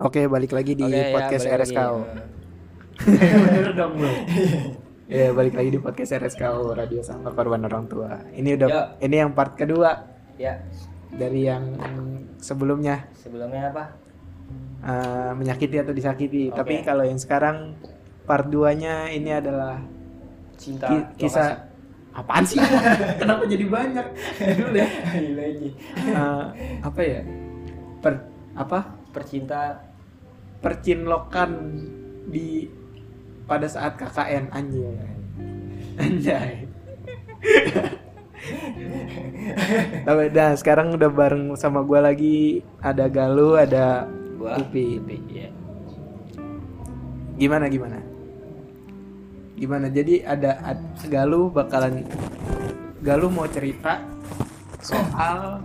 Oke, balik lagi di Oke, ya, podcast balik RSKO. Bener dong, Bro. Ya, balik lagi di podcast RSKO Radio Sampah Korban Orang Tua. Ini udah Ya. ini yang part kedua Ya, dari yang sebelumnya sebelumnya apa? eh, menyakiti atau disakiti. Oke. Tapi kalau yang sekarang part 2-nya ini adalah Cinta. ki- kisah apaan sih? Kenapa jadi banyak? Dulu ya. Eh, apa ya? Per apa? Percinta. Percinlokan di pada saat KKN anjay. Anjay. Tapi dah sekarang udah bareng sama gua lagi. Ada Galuh ada Gua. Upi Iya. gimana gimana? Gimana? Jadi ada, ad- Galuh bakalan Galuh mau cerita soal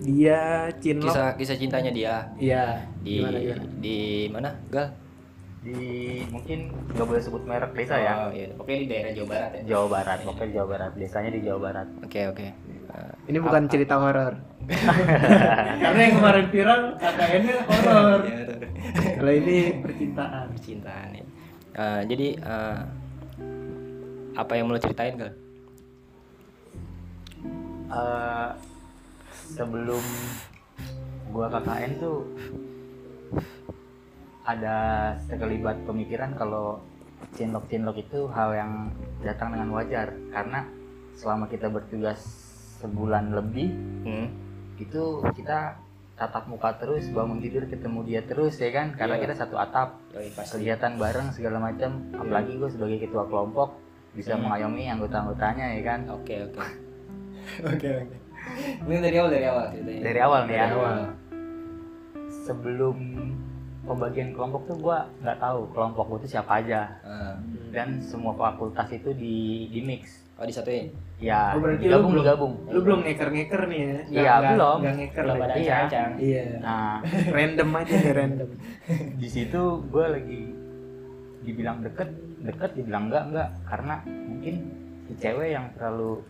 dia cinlok Kisah kisah cintanya dia iya di gimana gimana di mana? Gal? di mungkin nggak boleh sebut merek desa ya Oh, iya. Oke di daerah Jawa Barat ya. Jawa Barat pokoknya di Jawa Barat desanya di Jawa Barat Oke, oke. Eh, Ini bukan cerita horor. Karena yang kemarin viral KKN-nya horor. ya. Kalau ini percintaan. percintaan ya. Eh, jadi eh, apa yang mau lo ceritain Gal? Eh, sebelum gua KKN tuh ada sekelibat pemikiran kalau cinlok-cinlok itu hal yang datang dengan wajar karena selama kita bertugas sebulan lebih Hmm. itu kita tatap muka terus bangun tidur ketemu dia terus ya kan karena Iya. kita satu atap Yoi, pasti. kegiatan bareng segala macam apalagi gue sebagai ketua kelompok bisa Hmm. mengayomi anggota-anggotanya ya kan Oke, oke. Oke, oke. Ini dari awal dari awal ceritanya. dari awal nih ya Dari awal. sebelum pembagian kelompok tuh gue nggak tahu kelompok gue tuh siapa aja Eh, dan semua fakultas itu di di mix oh disatuin. ya Oh, berarti digabung lu belum- digabung Lu belum ngeker-ngeker nih ya? Iya, belum. nggak ngeker Belum ya? ada Iya. ancang Iya. nah Random aja nih random. di situ gue lagi dibilang deket deket dibilang enggak enggak karena mungkin si cewek yang terlalu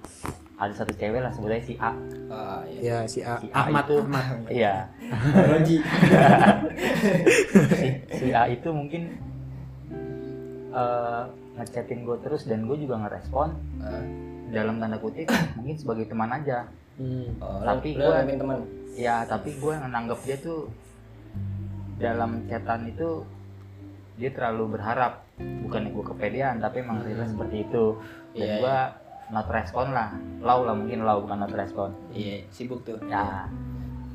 ada satu cewek lah sebutnya si A. Ah, iya. Ya si A- Si A Ahmad itu- Ahmad. iya. Roji. si, si A itu mungkin eh ngechatin gue terus dan gue juga ngerespon. Ah, dalam tanda kutip mungkin sebagai teman aja. Hmm. oh, Tapi nganggapin teman. ya tapi gue nganggap dia tuh dalam chatan itu dia terlalu berharap. Bukan gue kepedean tapi emang real seperti itu. Dan Iya, gue not respon lah low lah mungkin low bukan not respon Iya, sibuk tuh. ya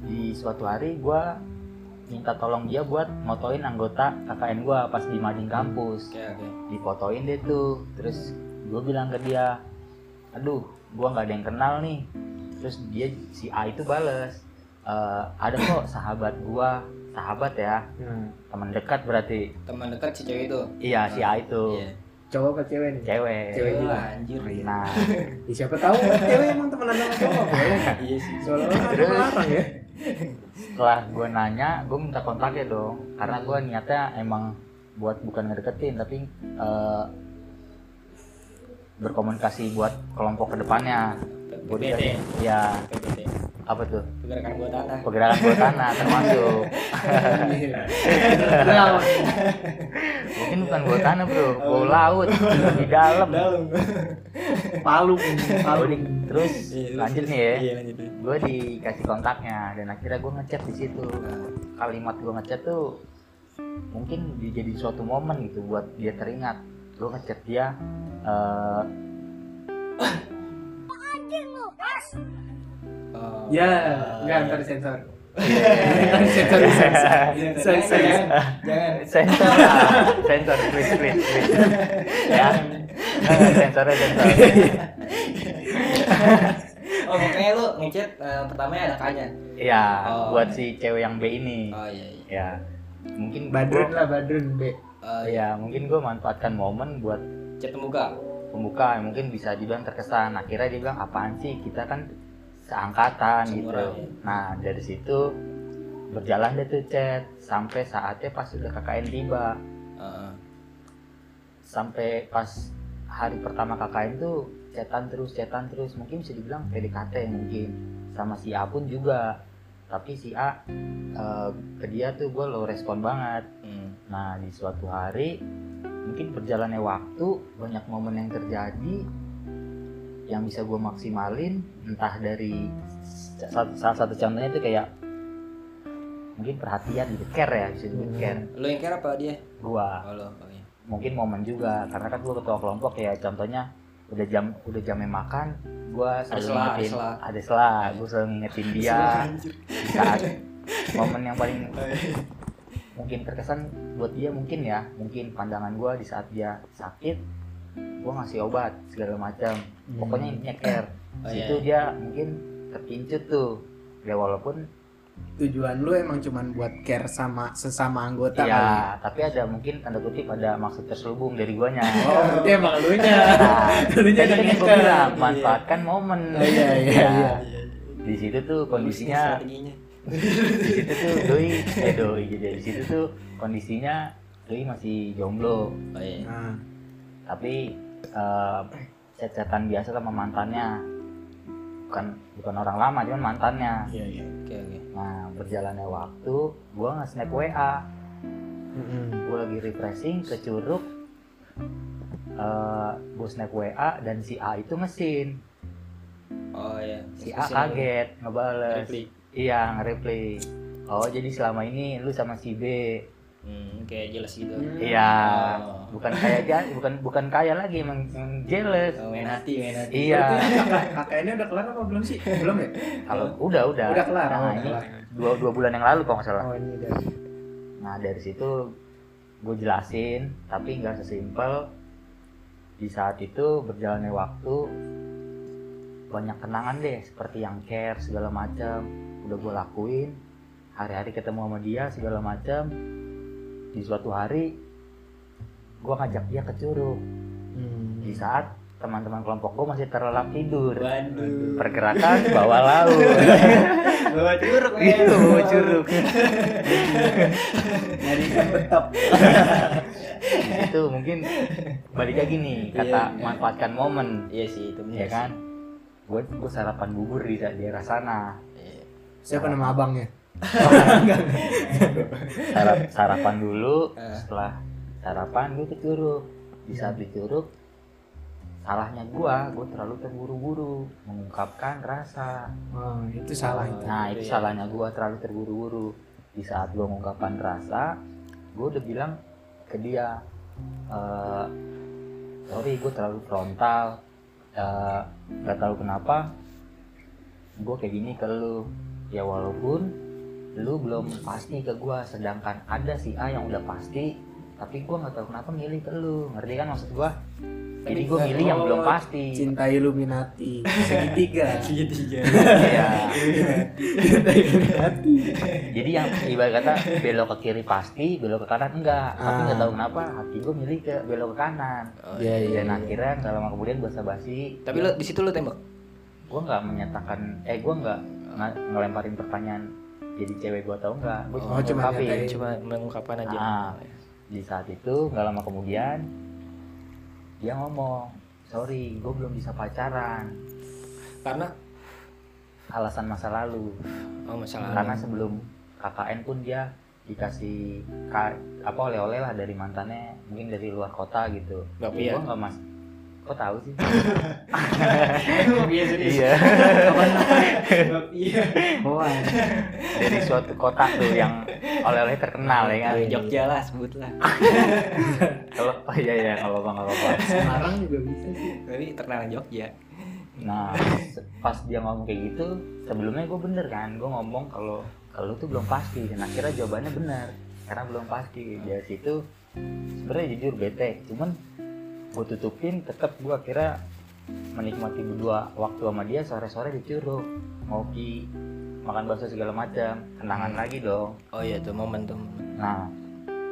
di suatu hari gue minta tolong dia buat motoin anggota KKN gue pas di mading kampus Oke, oke. difotoin deh tuh terus gue bilang ke dia aduh gue nggak ada yang kenal nih terus dia si A itu bales "Eh, ada kok sahabat gue sahabat ya Hmm. teman dekat berarti Teman dekat si cewek itu. iya si A itu Iya. Cowok ke cewek nih? cewek Cewek Oh, juga. anjir. nah Ya, siapa tahu cewek emang temenan sama cowok boleh. Iya sih. Soalnya kan Terus? larang ya. setelah gue nanya gue minta kontaknya dong karena gue niatnya emang buat bukan ngedeketin tapi eh, berkomunikasi buat kelompok ke depannya PPT. ya PPT. Apa tuh? Pergerakan buat tanah. pergerakan bawah tanah termasuk. Lawan. mungkin bukan bawah tanah bro. Bawah laut. Di dalam. Palu. Palu. Gua di- terus Iya, lanjut nih ya. Iya, lanjut. gue dikasih kontaknya dan akhirnya gue ngechat di situ. Kalimat gue ngechat tuh mungkin di- jadi suatu momen gitu buat dia teringat. Gue ngechat dia eh, Oh. Ya, enggak ntar sensor. Ntar sensor sensor. Sorry, sorry. Jangan. sensor lah. sensor please please please ya sensornya sensor Oh, makanya lu ngechat eh, pertamanya ada kanya. Iya, Oh. buat si cewek yang B ini. Oh iya iya. Ya, mungkin Badrun gua- lah Badrun B. Oh, iya. Ya, mungkin gue manfaatkan momen buat Chat pembuka. pembuka yang mungkin bisa dibilang terkesan. Akhirnya dia bilang apaan sih kita kan seangkatan gitu. Ya. Nah dari situ berjalan deh tuh chat sampai saatnya pas udah KKN tiba. Heeh. Sampai pas hari pertama KKN tuh chatan terus chatan terus mungkin bisa dibilang PDKT mungkin sama si A pun juga tapi si A eh, ke dia tuh gue low respon banget Hmm. nah di suatu hari mungkin berjalannya waktu banyak momen yang terjadi yang bisa gue maksimalin entah dari sa- salah satu contohnya itu kayak mungkin perhatian gitu care ya bisa disebut Hmm. care Lo yang care apa dia? gua Oh, lo. Oh, iya. mungkin momen juga karena kan gua ketua kelompok ya contohnya udah jam udah jamnya makan gua selalu sela, ada ngingetin ada selah gua selalu ngingetin dia di saat momen yang paling mungkin terkesan buat dia mungkin ya mungkin pandangan gua di saat dia sakit gua ngasih obat segala macam. Pokoknya intinya care. Oh, situ iya. dia mungkin terpincut tuh. Ya walaupun tujuan lu emang cuman buat care sama sesama anggota kali. ya tapi ada mungkin tanda kutip ada maksud terselubung dari guanya. Oh, berarti emang lu nya. Nah, Dulunya tadi udah kan gue bilang manfaatkan momen. Oh, iya, iya, Ya, iya. di situ tuh kondisinya di situ tuh doi eh doi jadi di situ tuh kondisinya doi masih jomblo. Oh, iya. Nah, tapi eh chat-chatan biasa sama mantannya bukan bukan orang lama cuman mantannya iya iya. Oke, oke. nah berjalannya waktu gua nge-snap WA Mm-mm. gue lagi refreshing ke curug eh gue snap WA dan si A itu ngesin Oh, iya. si A kaget ngebales Reply. iya nge-reply oh jadi selama ini lu sama si B Hmm, kayak jelas gitu. Hmm. iya Oh. bukan kayak ja- bukan bukan kaya lagi emang, emang jealous Oh, main hati, main hati. iya KKN-nya udah kelar apa belum sih? Belum ya? kalau udah udah Udah kelar, nah, oh, ini kelar. dua dua bulan yang lalu kalau nggak salah Oh, ini udah. Nah dari situ gue jelasin, tapi nggak sesimpel di saat itu berjalannya waktu banyak kenangan deh seperti yang care segala macam udah gue lakuin hari-hari ketemu sama dia segala macam di suatu hari gue ngajak dia ke curug Hmm. di saat teman-teman kelompok gue masih terlelap tidur Waduh. pergerakan bawah laut Bawa curug, itu bawa curug Nyari betap. itu mungkin balik lagi nih kata Iya. manfaatkan momen Iya sih, itu ya kan gue gue sarapan bubur di daerah sana Iya. Siapa nama abangnya? Sarap- sarapan dulu Eh. setelah sarapan gue ke curug di saat di curug salahnya gue gue terlalu terburu-buru mengungkapkan rasa Oh, itu salah itu. nah itu ya. salahnya gue terlalu terburu-buru di saat gue mengungkapkan rasa gue udah bilang ke dia eh sorry gue terlalu frontal Eh, nggak tahu kenapa gue kayak gini ke lu ya walaupun lu belum pasti ke gue sedangkan ada si A yang udah pasti tapi gue nggak tahu kenapa milih ke lu ngerti kan maksud gue jadi gue milih yang belum pasti Cinta Illuminati. Segitiga. Segitiga. Iya. Cinta Illuminati. jadi yang ibarat kata belok ke kiri pasti belok ke kanan enggak tapi nggak Ah. tahu kenapa hati gue milih ke belok ke kanan Oh, Iya, iya. dan akhirnya nggak lama kemudian basa-basi Tapi lo di situ lo tembak. gue nggak menyatakan eh gue nggak nge- ngelemparin pertanyaan jadi cewek gue tau nggak gue Oh, cuma ngungkapin. nyatain. Cuma mengungkapkan aja. Ah. di saat itu nggak lama kemudian dia ngomong sorry gue belum bisa pacaran Karena alasan masa lalu oh masalah. karena sebelum KKN pun dia dikasih ka- apa oleh-oleh lah dari mantannya mungkin dari luar kota gitu ya ya? gue nggak mas kok tahu sih Iya iya Iya. Wah. dari suatu kota tuh yang oleh-oleh terkenal ya kan Jogja lah sebut lah. kalau oh iya iya nggak apa-apa nggak apa-apa Semarang juga bisa sih. Tapi terkenal Jogja. nah pas dia ngomong kayak gitu sebelumnya gue bener kan gue ngomong kalau kalau tuh belum pasti dan akhirnya jawabannya benar karena belum pasti dari situ sebenarnya jujur bete cuman gue tutupin tetap gue akhirnya menikmati berdua waktu sama dia sore-sore di curug ngopi makan bakso segala macam kenangan lagi dong Oh iya tuh momen tuh. Nah,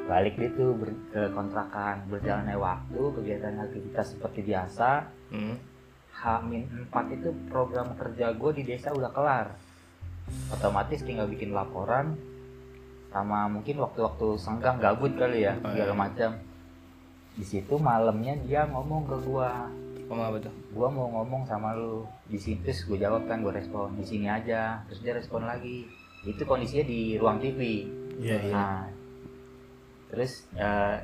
balik deh tuh ber- ke kontrakan berjalannya waktu kegiatan aktivitas seperti biasa Hmm. H-4 itu program kerja gue di desa udah kelar otomatis tinggal bikin laporan sama mungkin waktu-waktu senggang gabut kali ya Oh, segala iya. macam di situ malamnya dia ngomong ke gua Ngomong apa tuh? gua mau ngomong sama lu di sini terus gue jawab kan gue respon di sini aja terus dia respon lagi itu kondisinya di ruang TV Iya iya. nah terus eh,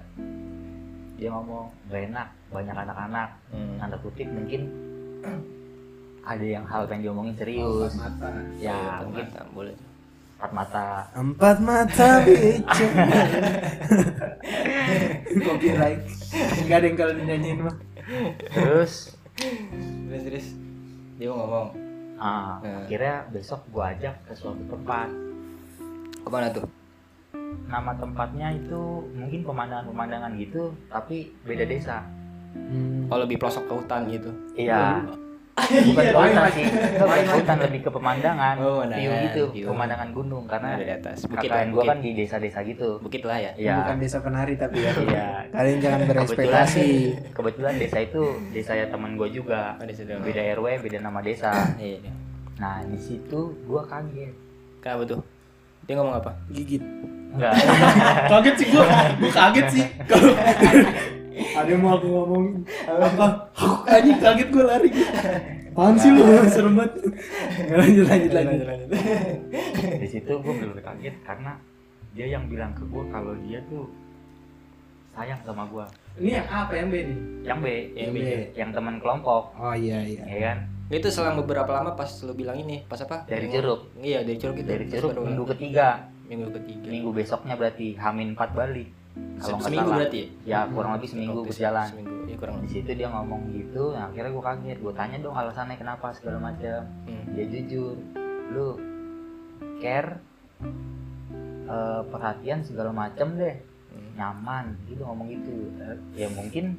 dia ngomong gak enak banyak anak-anak Hmm. tanda kutip mungkin ada yang hal pengen diomongin Oh, serius mata. ya Empat mungkin mata, boleh empat mata Empat mata bicara. Copyright. Enggak ada yang kalau dinyanyiin mah. terus? Terus terus. Dia mau ngomong. Ah, Nah. akhirnya besok gua ajak ke suatu tempat. Ke mana tuh? Nama tempatnya itu mungkin pemandangan-pemandangan gitu tapi beda desa. Hmm. oh lebih pelosok ke hutan gitu? Iya bukan ke hutan sih bukan lebih ke pemandangan Oh, view pemandangan, gitu view. pemandangan gunung karena ada di atas bukit gua bukit kan di desa-desa gitu bukit lah ya iya Bukan desa penari tapi ya. Iya. Kalian jangan kebetulan berekspektasi. kebetulan desa itu desa ya teman gue juga Oh, beda RW beda nama desa iya iya. nah di situ gua kaget kenapa tuh dia ngomong apa Gigit. enggak Kaget sih gua. Gua kaget sih. Kalau ada yang mau aku ngomongin apa? Aku anjing kaget gua lari. Apaan sih lu? Serem banget. Lanjut lanjut lanjut. di situ gue bener kaget karena dia yang bilang ke gue kalau dia tuh sayang sama gue Ini yang A apa yang B nih? yang B Yang yang, B. yang teman kelompok Oh iya iya. ya kan itu selang beberapa lama pas lu bilang ini pas apa Dari Jeruk. iya dari jeruk itu dari baru- minggu ketiga minggu ketiga minggu besoknya berarti hamin 4 balik kalau nggak seminggu salah. berarti ya? Ya kurang lebih seminggu berjalan seminggu. Ya kurang di lebih. situ dia ngomong gitu nah, akhirnya gue kaget. Gue tanya dong alasannya kenapa segala macam Hmm. dia jujur lu care eh, perhatian segala macam deh. Hmm. nyaman. Gitu ngomong gitu. Ya mungkin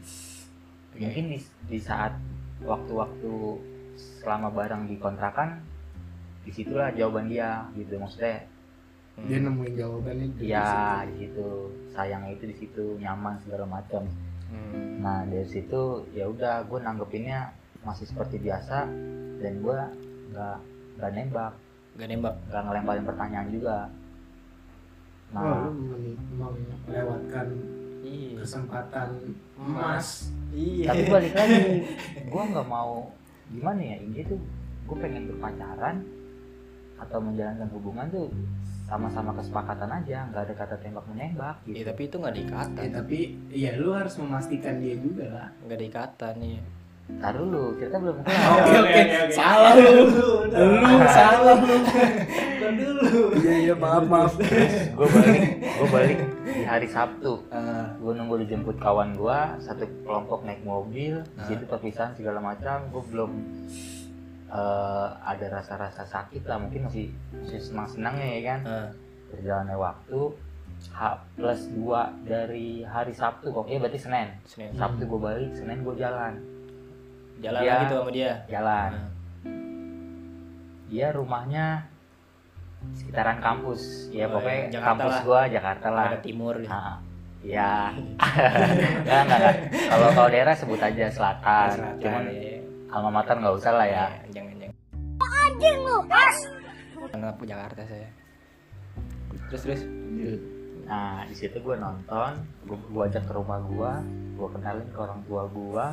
mungkin di, di saat waktu-waktu selama bareng di kontrakan di situlah jawaban dia gitu. Maksudnya Hmm. Dia nemuin jawabannya. di ya di situ sayangnya itu di situ nyaman segala macam Hmm. nah dari situ ya udah gue nanggepinnya masih seperti biasa dan gue nggak nggak nembak gak nembak nggak ngelemparin pertanyaan juga. Oh, nah lu meni- melewatkan iya kesempatan emas. iya tapi balik lagi gue nggak mau gimana ya ini tuh gue pengen berpacaran atau menjalankan hubungan tuh sama-sama kesepakatan aja nggak ada kata tembak menembak Iya, gitu tapi itu nggak ada ikatan Ya, tapi ya lu harus memastikan dia juga lah. nggak ada ikatan nih Ntar dulu kita belum Oke kelar oke, salah lu. Lu salah lu. Dulu. Iya iya maaf maaf. gue balik gue balik di hari Sabtu Ah, gue nunggu dijemput kawan gue satu kelompok naik mobil di Ah. situ perpisahan segala macam gue belum eh, ada rasa-rasa sakit lah mungkin masih masih senang-senangnya ya kan berjalannya waktu H plus 2 dari hari Sabtu kok iya berarti Senin Senin. Sabtu gue balik Senin gue jalan jalan Dia- lagi tuh sama dia jalan Ah. dia rumahnya sekitaran kampus ya Oh, pokoknya iya. Jakarta kampus lah. gua Jakarta lah ada timur gitu. Nah, ya enggak enggak. kalau kalau daerah sebut aja selatan, Selatan, cuman ya. Alma mater nggak usah lah ya. Iya, jangan jangan. Anjing lu, as! Anak Jakarta saya. Terus terus. Nah di situ gue nonton gue gua ajak ke rumah gua gue kenalin ke orang tua gua.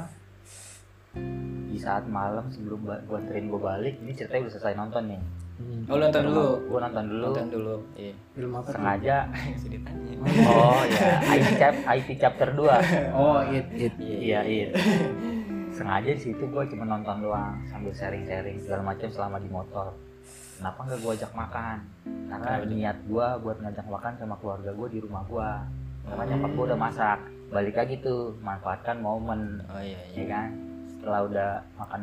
Di saat malam sebelum gua anterin gue balik ini ceritanya udah selesai nonton nih. Oh lu nonton dulu? Gue nonton dulu. Nonton dulu iya. Film apa? sengaja. Ditanya. Oh ya IT chap IT chapter 2 Oh, it it. Iya, iya. Sengaja di situ gue cuma nonton doang sambil sharing-sharing segala macam selama di motor. Kenapa nggak gue ajak makan? Karena Kenapa niat gue buat ngajak makan sama keluarga gue di rumah gue. Karena Hmm. nyokap gue udah masak. Balik lagi tuh, manfaatkan momen, oh iya ya iya kan? Setelah udah makan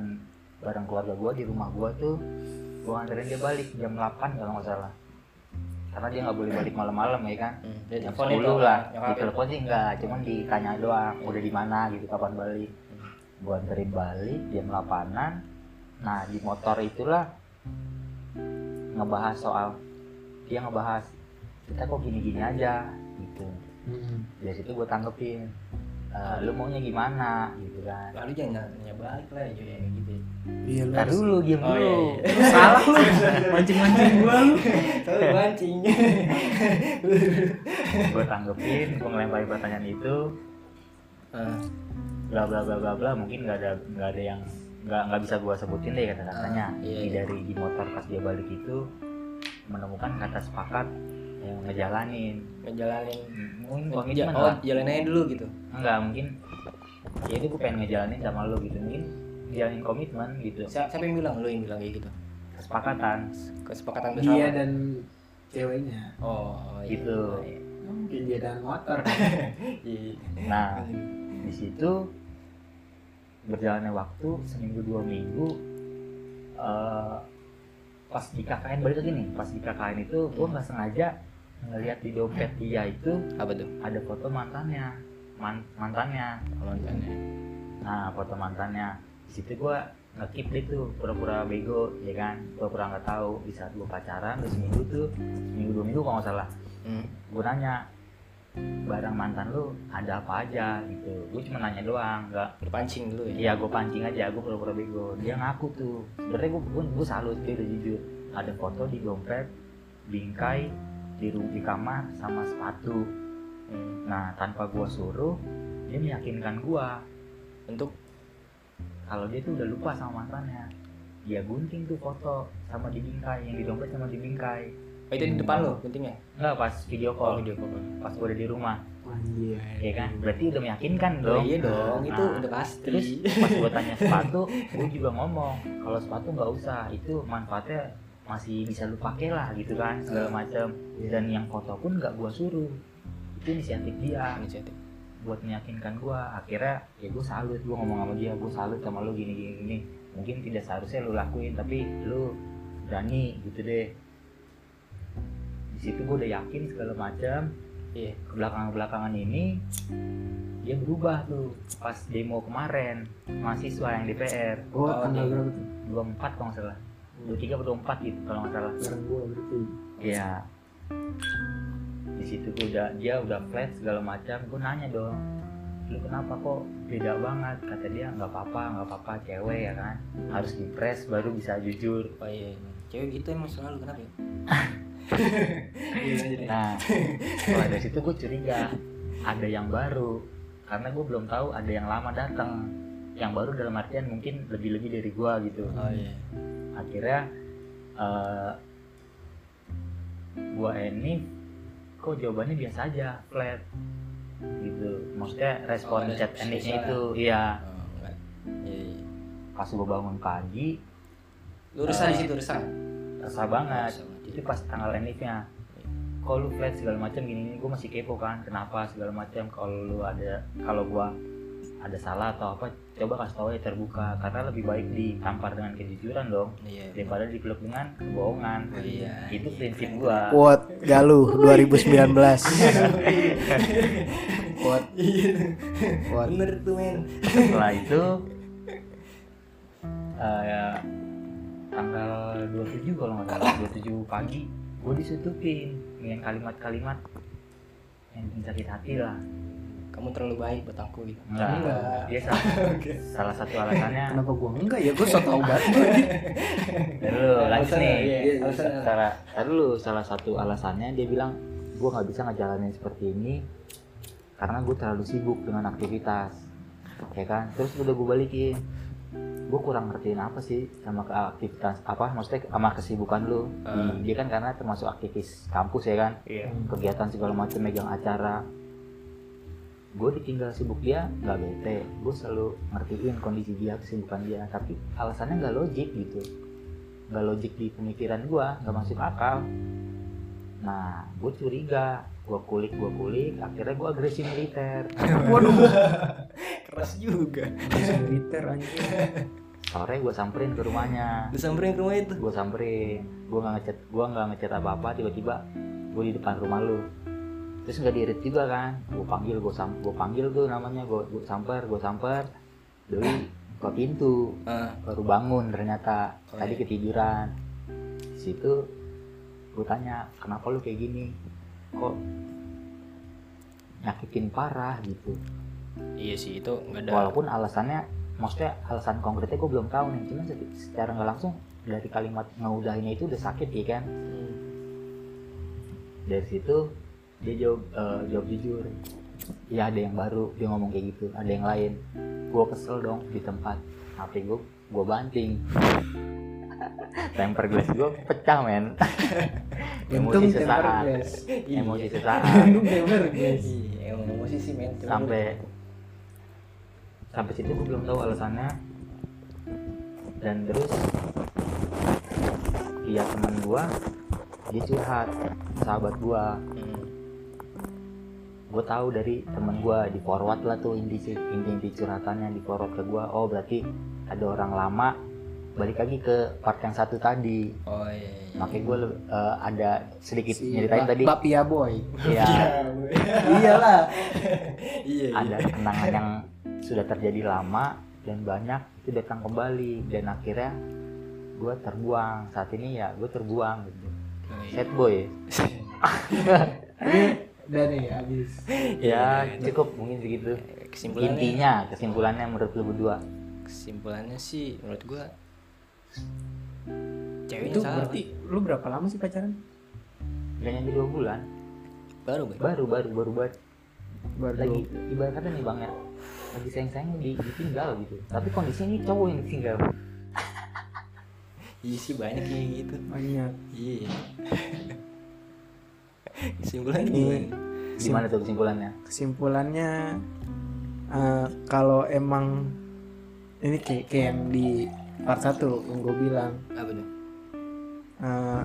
bareng keluarga gue di rumah gue tuh, gue nganterin dia balik jam 8 kalau nggak salah. Karena dia nggak boleh balik malam-malam ya kan? Hmm, jam teleponin 10 dong, lah di telepon sih enggak cuman ditanya doang udah di mana gitu kapan balik gua anterin balik jam 8an nah di motor itulah ngebahas soal dia ngebahas kita kok gini-gini aja gitu Hmm. dari situ gue tanggepin "Eh, lu maunya gimana gitu kan lalu jangan nanya balik lah ya gitu Iya lu. Harus- dulu diam Oh, dulu iya, iya. Lu salah lu. Mancing-mancing gua lu. Tahu mancing gue tanggepin gue ngelemparin pertanyaan itu Ah, bla bla bla bla bla mungkin nggak ada nggak ada yang nggak nggak bisa gua sebutin deh kata katanya. Ah, iya, Di iya. dari di motor pas dia balik itu menemukan kata sepakat yang ngejalanin. Ngejalanin. Mungkin oh, komitmen oh lah jalanin aja dulu gitu? Enggak mungkin. Ya itu gue pengen ngejalanin sama lo gitu mungkin jalanin komitmen gitu. Siapa, siapa yang bilang? Lu yang bilang kayak gitu? Kesepakatan. Kesepakatan bersama. dia dan ceweknya. Oh iya. Gitu. Iya. mungkin dia dan motor. Iya. nah di situ berjalannya waktu seminggu dua minggu eh, pas di KKN balik lagi nih pas di KKN itu gue nggak sengaja ngeliat di dompet dia itu apa tuh? ada foto mantannya Man- mantannya. Mantannya. Nah foto mantannya. Di situ gue ngekip deh tuh pura-pura bego ya kan? Pura-pura nggak tahu di saat gue pacaran udah seminggu tuh seminggu dua minggu kalau nggak salah. Hmm. gue nanya barang mantan lu ada apa aja gitu gue cuma nanya doang nggak berpancing dulu ya Iya gue pancing aja, gue pura-pura bego. Dia ngaku tuh. Sebenarnya gue gue gue salut dia udah jujur. Ada foto di dompet, bingkai di di kamar sama sepatu. Hmm. Nah tanpa gue suruh, dia meyakinkan gue untuk kalau dia tuh udah lupa sama mantannya. Dia gunting tuh foto sama di bingkai, yang di dompet sama di bingkai. Oh, itu di depan lo pentingnya Enggak pas video oh call, video call pas gue udah di rumah, anjir ya kan? Berarti udah meyakinkan oh, dong. iya dong itu Nah, udah pasti Terus pas gue tanya sepatu, gue juga ngomong kalau sepatu nggak usah, itu manfaatnya masih bisa lu pakai lah gitu kan segala macam. Dan yang foto pun nggak gue suruh, itu inisiatif dia inisiatif buat meyakinkan gue. Akhirnya ya gue salut, gue ngomong sama dia, gue salut sama lu gini gini gini. Mungkin tidak seharusnya lu lakuin, tapi lu berani gitu deh. Di situ gue udah yakin segala macam. iya. Belakangan belakangan ini dia berubah tuh pas demo kemarin mahasiswa yang DPR oh, Oh, tanggal berapa tuh? 24 kalau nggak salah. 23 atau 24 gitu kalau nggak salah. Bareng gua berarti. Iya. Di situ gue udah dia udah flat segala macam. Gue nanya dong lu kenapa kok beda banget? Kata dia nggak apa-apa nggak apa-apa cewek ya kan? Harus dipres baru bisa jujur. Oh iya iya. cewek gitu emang selalu kenapa ya nah setelah dari situ gue curiga ada yang baru. Karena gue belum tahu ada yang lama datang. Yang baru dalam artian mungkin lebih-lebih dari gue gitu. Oh iya. Akhirnya eh gua ini kok jawabannya biasa aja flat. Gitu. Maksudnya respon Oh, chat endingnya spesial. itu iya. Oh, iya iya. Pas gua bangun pagi lu resah di situ banget Resah banget. Itu pas tanggal endingnya. Kok lu flat segala macam gini gue masih kepo kan kenapa segala macam. Kalau lu ada kalau gua ada salah atau apa coba kasih tahu ya terbuka. Karena lebih baik ditampar dengan kejujuran dong iya daripada dipeluk dengan kebohongan. Oh, iya. itu prinsip gua. Quote Galuh 2019 quote. Quote. Bener tuh men. Setelah itu eh, ya, tanggal 27 kalau nggak salah. 27 pagi gue disutupin dengan kalimat-kalimat yang bikin sakit hati lah. Kamu terlalu baik buat aku gitu. Enggak. Dia salah, salah satu alasannya. Kenapa gua enggak ya? Gua so tau banget. Dulu lanjut nih. iya, salah dulu salah satu alasannya dia bilang gue nggak bisa ngejalanin seperti ini karena gue terlalu sibuk dengan aktivitas. Ya kan? Terus udah gue balikin gue kurang ngertiin apa sih sama aktivitas apa maksudnya sama kesibukan lu? Ah. dia kan karena termasuk aktivis kampus ya kan? Iya. Kegiatan segala macam megang acara. Gue ditinggal sibuk dia nggak bete. Gue selalu ngertiin kondisi dia kesibukan dia. Tapi alasannya nggak logik gitu. Nggak logik di pemikiran gue nggak masuk akal. Nah gue curiga. Gue kulik gue kulik. Akhirnya gue agresi militer. Waduh keras juga. Militer anjir sore gue samperin ke rumahnya. Lu samperin ke rumah itu? Gue samperin. Gue nggak ngechat gue nggak ngechat apa apa tiba-tiba gue di depan rumah lu. Terus nggak diirit juga kan. Gue panggil gue sam gue panggil tuh namanya. Gue gue samper gue samper. Doi ke pintu. Ah, baru bangun ternyata. Oh, tadi iya. ketiduran. Di situ gue tanya kenapa lu kayak gini? Kok nyakitin parah? Gitu iya sih itu nggak ada walaupun alasannya maksudnya alasan konkretnya gue belum tahu nih. Cuman se- secara nggak langsung dari kalimat ngeudahinnya itu udah sakit ya kan? Hmm. dari situ dia jawab eh, jawab jujur. Ya ada yang baru dia ngomong kayak gitu ada yang lain. Gue kesel dong di tempat. HP gue gue banting. Temper glass gue pecah men. Emosi Untung sesaat. emosi sesaat. Untung temper guys. Iya, emosi sih men. Sampai sampai situ gue belum tahu alasannya dan terus dia teman gua dia curhat sahabat gua Hmm. gue tahu dari teman gua di forward lah tuh inti inti inti curhatannya di forward ke gua oh berarti ada orang lama balik lagi ke part yang satu tadi Oh iya. iya. makanya gue ada sedikit Si nyeritain Ba- tadi Bapia boy. ya Iyalah. Iya. ada kenangan yang sudah terjadi lama dan banyak itu datang kembali dan akhirnya gue terbuang saat ini ya gue terbuang gitu Oh, iya. sad boy Ini udah nih habis. ya Iya, iya. cukup mungkin segitu Kesimpulannya intinya kesimpulannya menurut lu berdua kesimpulannya sih menurut gua ceweknya Itu salah. berarti lu berapa lama sih pacaran? gak nyampe dua bulan baru Bang. baru baru baru banget Baru lagi ibarat kata nih bang ya lagi sayang sayangnya di, ditinggal gitu tapi kondisinya ini cowok yang ditinggal Iya sih banyak kayak gitu. banyak. Iya. Kesimpulannya Ini gimana? gimana tuh kesimpulannya kesimpulannya eh, kalau emang ini kayak, kayak yang di part 1 yang gue bilang Apa tuh? eh,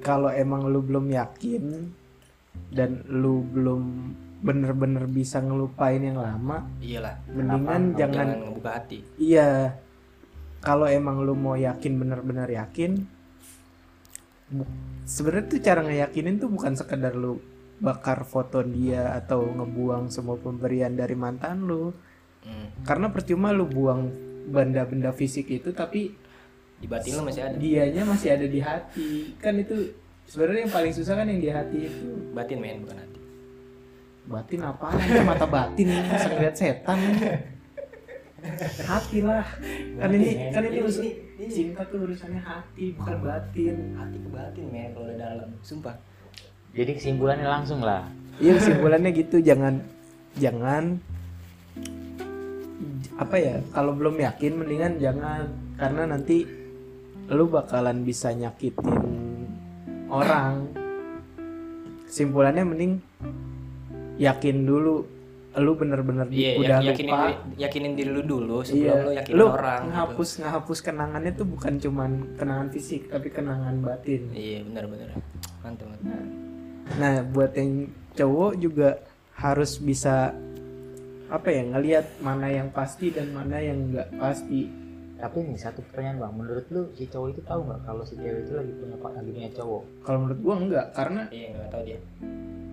kalau emang lu belum yakin dan lu belum bener-bener bisa ngelupain yang lama Iyalah. mendingan jangan Jangan ngebuka hati. iya kalau emang lu mau yakin bener-bener yakin sebenarnya tuh cara ngeyakinin tuh bukan sekedar lu bakar foto dia atau ngebuang semua pemberian dari mantan lu Hmm. karena percuma lu buang benda-benda fisik itu tapi Di batin lo masih ada. dianya masih ada di hati kan itu sebenarnya yang paling susah kan yang di hati itu Batin men bukan hati. Batin apaan Itu mata batin masa ngeliat setan. Hati lah. Kan ini kan ini urusan cinta tuh urusannya hati bukan batin. Hati ke batin men kalau udah dalam. Sumpah. jadi kesimpulannya langsung lah. Iya kesimpulannya gitu. Jangan jangan apa ya kalau belum yakin mendingan jangan. Karena nanti lu bakalan bisa nyakitin orang. Kesimpulannya mending yakin dulu lu bener-bener Iya, udah yak- yakinin lupa diri, yakinin diri lu dulu sebelum iya lu yakinin lu orang. gitu. ngapus ngapus kenangannya tuh bukan cuman kenangan fisik tapi kenangan batin Iya, benar benar. Mantap, mantap. Nah, buat yang cowok juga harus bisa apa ya ngelihat mana yang pasti dan mana yang nggak pasti. tapi nih satu pertanyaan bang menurut lu si cowok itu tahu nggak kalau si cewek itu lagi punya pak lagi punya cowok Kalau menurut gua enggak, karena Iya, enggak tahu dia.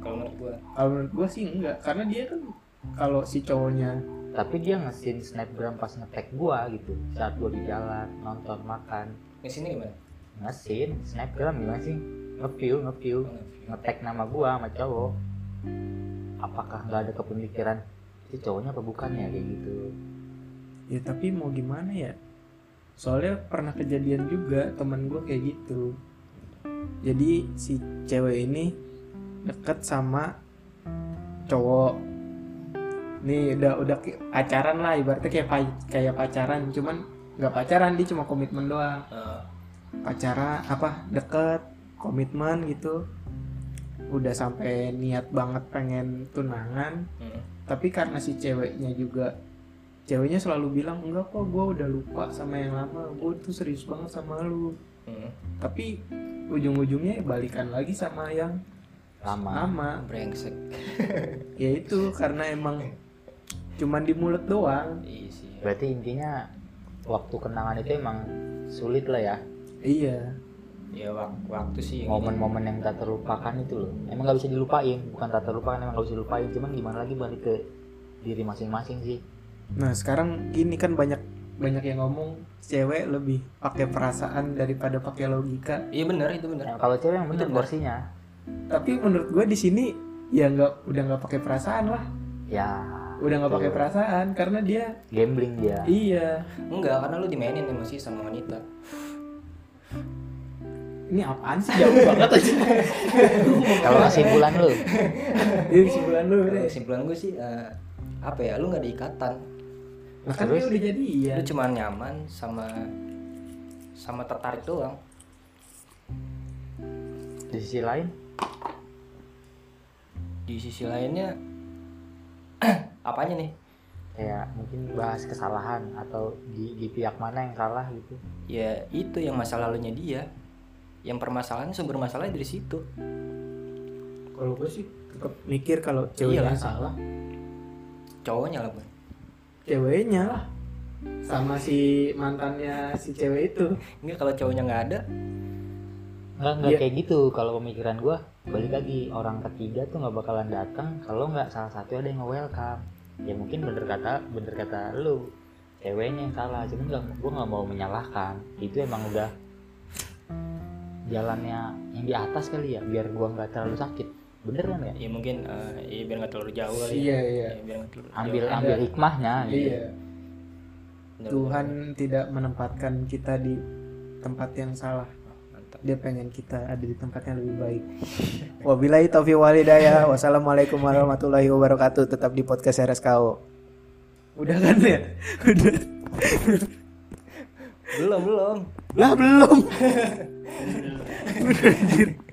Kalau menurut gua kalau menurut gua sih enggak, karena dia kan kalau si cowoknya tapi dia ngesin snapgram pas ngetek gua gitu saat gua di jalan nonton makan di sini gimana? ngesin snapgram gimana sih ngeview ngeview Oh, ngetek nama gua sama cowok apakah nggak ada kepemikiran si cowoknya apa bukan ya kayak gitu ya tapi mau gimana ya? Soalnya pernah kejadian juga teman gua kayak gitu. Jadi si cewek ini deket sama cowok. Nih udah udah pacaran lah ibaratnya kayak pa- kayak pacaran, cuman nggak pacaran dia cuma komitmen doang. Eh, pacaran apa deket komitmen gitu udah sampai niat banget pengen tunangan hmm. tapi karena si ceweknya juga ceweknya selalu bilang enggak kok gue udah lupa sama yang lama gue tuh serius banget sama lu Hmm. tapi ujung-ujungnya balikan lagi sama yang lama. Lama. Brengsek. ya itu karena emang cuman di mulut doang. Iya sih. berarti intinya waktu kenangan itu emang sulit lah ya. Iya. Ya wak- waktu sih momen-momen yang tak terlupakan itu loh. Emang nggak bisa dilupain. Bukan tak terlupakan emang nggak bisa dilupain. Cuman gimana lagi balik ke diri masing-masing sih. Nah sekarang gini kan banyak banyak yang ngomong cewek lebih pakai perasaan daripada pakai logika. Iya benar itu benar. Nah, kalau cewek yang bener bener. porsinya Tapi menurut gue di sini ya nggak udah nggak pakai perasaan lah, ya udah nggak pakai perasaan karena dia gambling dia iya Enggak, karena lu dimainin emosi sama wanita. ini apaan sih jauh banget aja. kalau kesimpulan lu Ini kesimpulan lu kesimpulan gue sih eh, apa ya? Lu nggak ada ikatan. Nah, kan dia udah jadi iya. Lu cuma nyaman sama sama tertarik doang. di sisi lain di sisi lainnya apanya nih? Kayak mungkin bahas kesalahan atau di, di pihak mana yang salah gitu. Ya itu yang masa lalunya dia. Yang permasalahannya sumber masalahnya dari situ. Kalau gue sih tetap mikir kalau ceweknya Iyalah. salah. Cowoknya lah Bun. ceweknya lah. Sama si mantannya si cewek itu. Enggak kalau cowoknya nggak ada nggak nggak Iya. kayak gitu kalau pemikiran gua balik lagi orang ketiga tuh nggak bakalan datang kalau nggak salah satu ada yang nge-welcome ya mungkin bener kata bener kata lu ceweknya yang salah cuman nggak gua nggak mau menyalahkan itu emang udah jalannya yang di atas kali ya biar gua nggak terlalu sakit bener kan ya ya mungkin eh, ya biar nggak terlalu jauh kali Iya, ya. iya. Ya, biar nggak terlalu ambil jauh. ambil hikmahnya gitu. iya Bener, Tuhan tidak menempatkan kita di tempat yang salah dia pengen kita ada di tempat yang lebih baik. Wabillahi taufiq walhidayah wassalamualaikum warahmatullahi wabarakatuh. Tetap di podcast RSKO udah kan ya? Udah. Belum belum. Lah belum. udah anjir